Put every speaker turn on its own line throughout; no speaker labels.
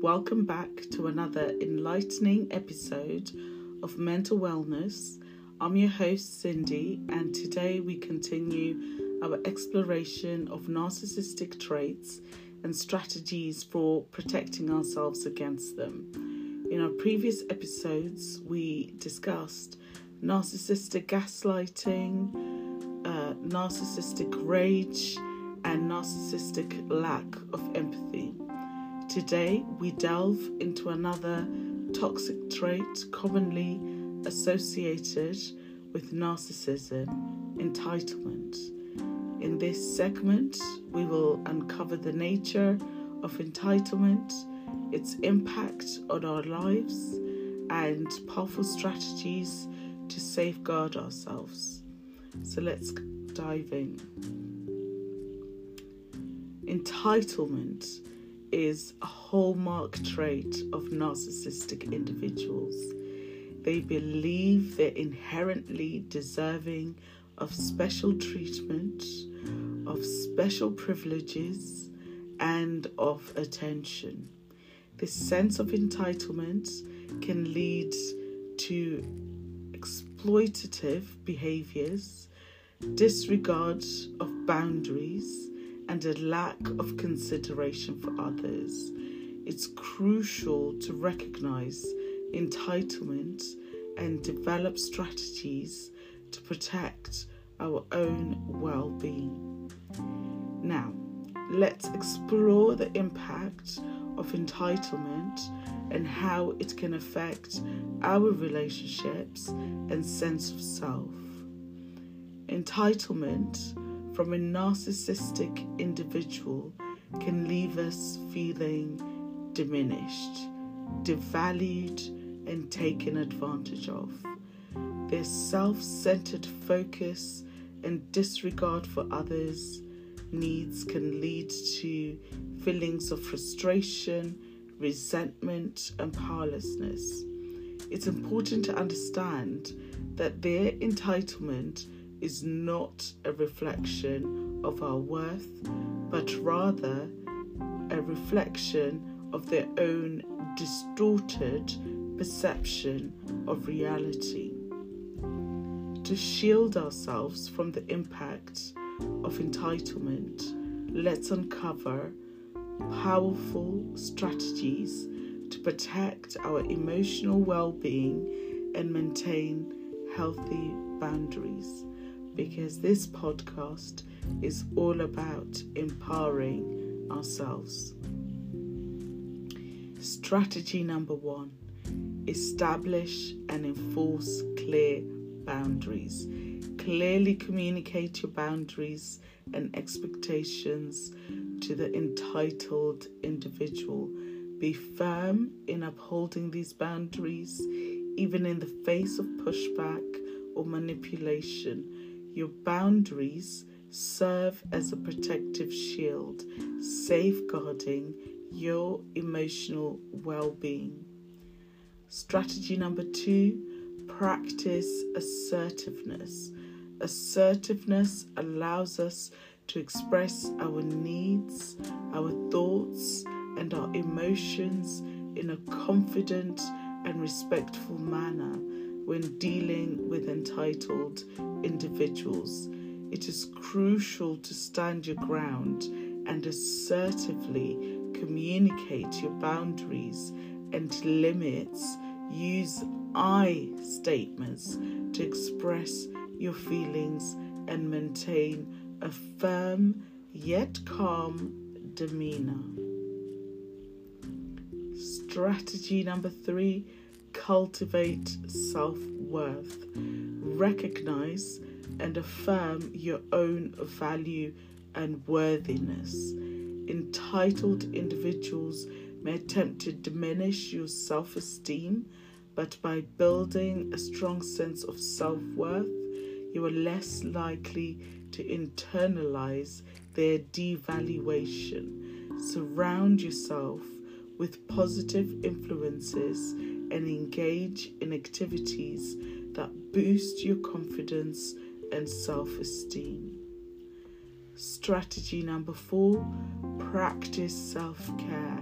welcome back to another enlightening episode of Mental Wellness. I'm your host, Cindy, and today we continue our exploration of narcissistic traits and strategies for protecting ourselves against them. In our previous episodes, we discussed narcissistic gaslighting, uh, narcissistic rage, and narcissistic lack of empathy. Today, we delve into another toxic trait commonly associated with narcissism entitlement. In this segment, we will uncover the nature of entitlement, its impact on our lives, and powerful strategies to safeguard ourselves. So let's dive in. Entitlement is a hallmark trait of narcissistic individuals. They believe they're inherently deserving of special treatment, of special privileges, and of attention. This sense of entitlement can lead to exploitative behaviors, disregard of boundaries, and a lack of consideration for others. It's crucial to recognize entitlement and develop strategies to protect our own well being. Now, let's explore the impact of entitlement and how it can affect our relationships and sense of self. Entitlement from a narcissistic individual can leave us feeling diminished, devalued, and taken advantage of. Their self centered focus and disregard for others' needs can lead to feelings of frustration, resentment, and powerlessness. It's important to understand that their entitlement is not a reflection of our worth, but rather a reflection of their own distorted perception of reality. To shield ourselves from the impact of entitlement, let's uncover powerful strategies to protect our emotional well being and maintain healthy boundaries because this podcast is all about empowering ourselves. Strategy number one establish and enforce clear boundaries. Clearly communicate your boundaries and expectations to the entitled individual. Be firm in upholding these boundaries, even in the face of pushback or manipulation your boundaries serve as a protective shield, safeguarding your emotional well being. Strategy number two practice assertiveness. Assertiveness allows us to express our needs, our thoughts, and our emotions in a confident and respectful manner when dealing with entitled individuals. It is crucial to stand your ground and assertively communicate your boundaries and limits. Use I statements to express your feelings and maintain a firm yet calm demeanor. Strategy number three cultivate self worth. Recognize and affirm your own value and worthiness. Entitled individuals may attempt to diminish your self esteem, but by building a strong sense of self worth, you are less likely to internalize their devaluation. Surround yourself with positive influences and engage in activities that boost your confidence and self esteem. Strategy number four practice self care.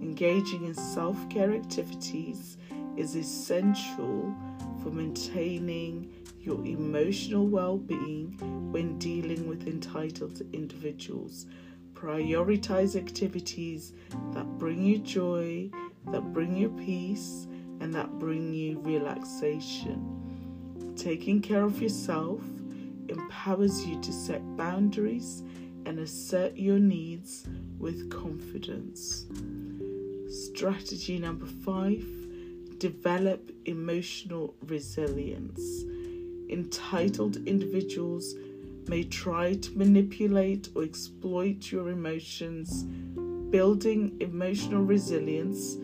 Engaging in self care activities is essential for maintaining your emotional well being when dealing with entitled individuals. Prioritize activities that bring you joy, that bring you peace, and that bring you relaxation. Taking care of yourself empowers you to set boundaries and assert your needs with confidence. Strategy number five develop emotional resilience. Entitled individuals may try to manipulate or exploit your emotions. Building emotional resilience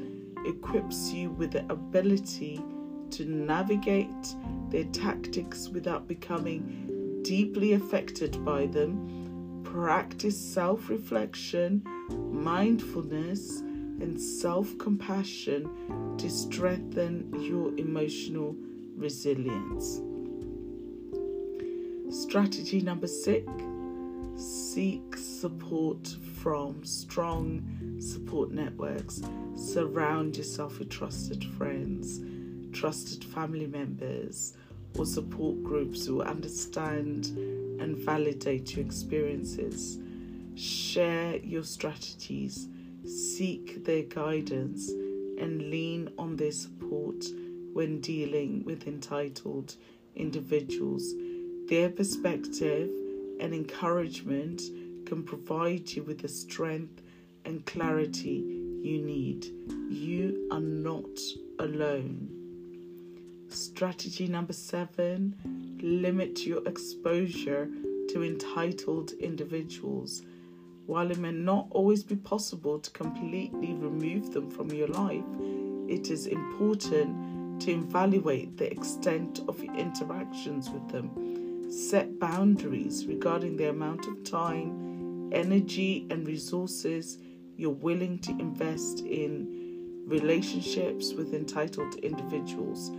equips you with the ability to navigate their tactics without becoming deeply affected by them. Practice self reflection, mindfulness, and self compassion to strengthen your emotional resilience. Strategy number six seek support from strong support networks. Surround yourself with trusted friends, trusted family members, or support groups who understand and validate your experiences. Share your strategies seek their guidance, and lean on their support when dealing with entitled individuals. Their perspective and encouragement can provide you with the strength and clarity you need. You are not alone. Strategy number seven limit your exposure to entitled individuals. While it may not always be possible to completely remove them from your life, it is important to evaluate the extent of your interactions with them. Set boundaries regarding the amount of time, energy, and resources you're willing to invest in relationships with entitled individuals.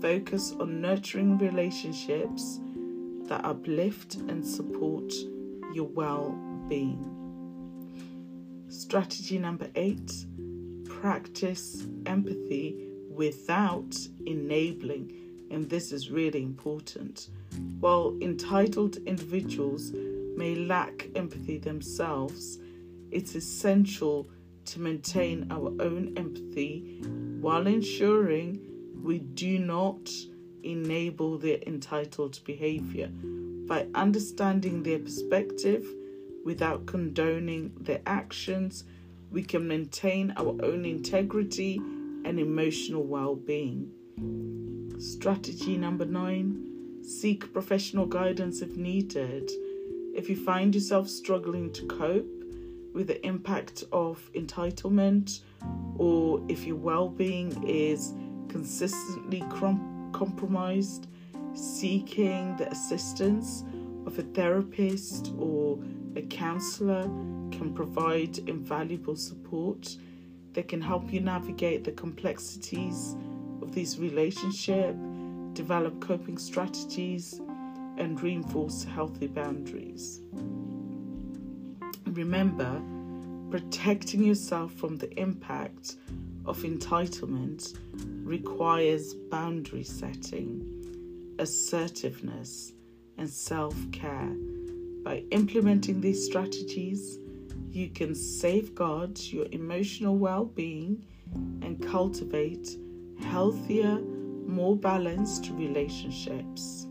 Focus on nurturing relationships that uplift and support your well being. Strategy number eight practice empathy without enabling. And this is really important. While entitled individuals may lack empathy themselves, it's essential to maintain our own empathy while ensuring we do not enable their entitled behavior. By understanding their perspective, without condoning their actions, we can maintain our own integrity and emotional well being. Strategy number nine seek professional guidance if needed. If you find yourself struggling to cope with the impact of entitlement, or if your well being is consistently crom- compromised, seeking the assistance of a therapist or a counselor can provide invaluable support that can help you navigate the complexities of this relationship, develop coping strategies, and reinforce healthy boundaries. Remember, protecting yourself from the impact of entitlement requires boundary setting, assertiveness, and self care by implementing these strategies, you can safeguard your emotional well being and cultivate healthier, more balanced relationships.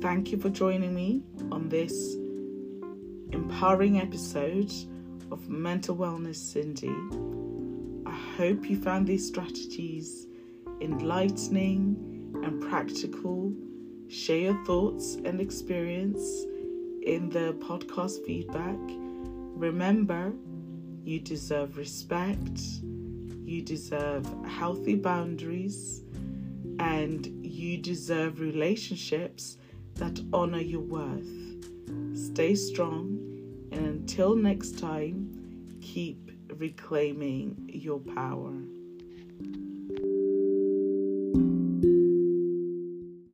Thank you for joining me on this empowering episode of Mental Wellness Cindy. I hope you found these strategies enlightening and practical Share your thoughts and experience in the podcast feedback. Remember, you deserve respect, you deserve healthy boundaries, and you deserve relationships that honor your worth. Stay strong, and until next time, keep reclaiming your power.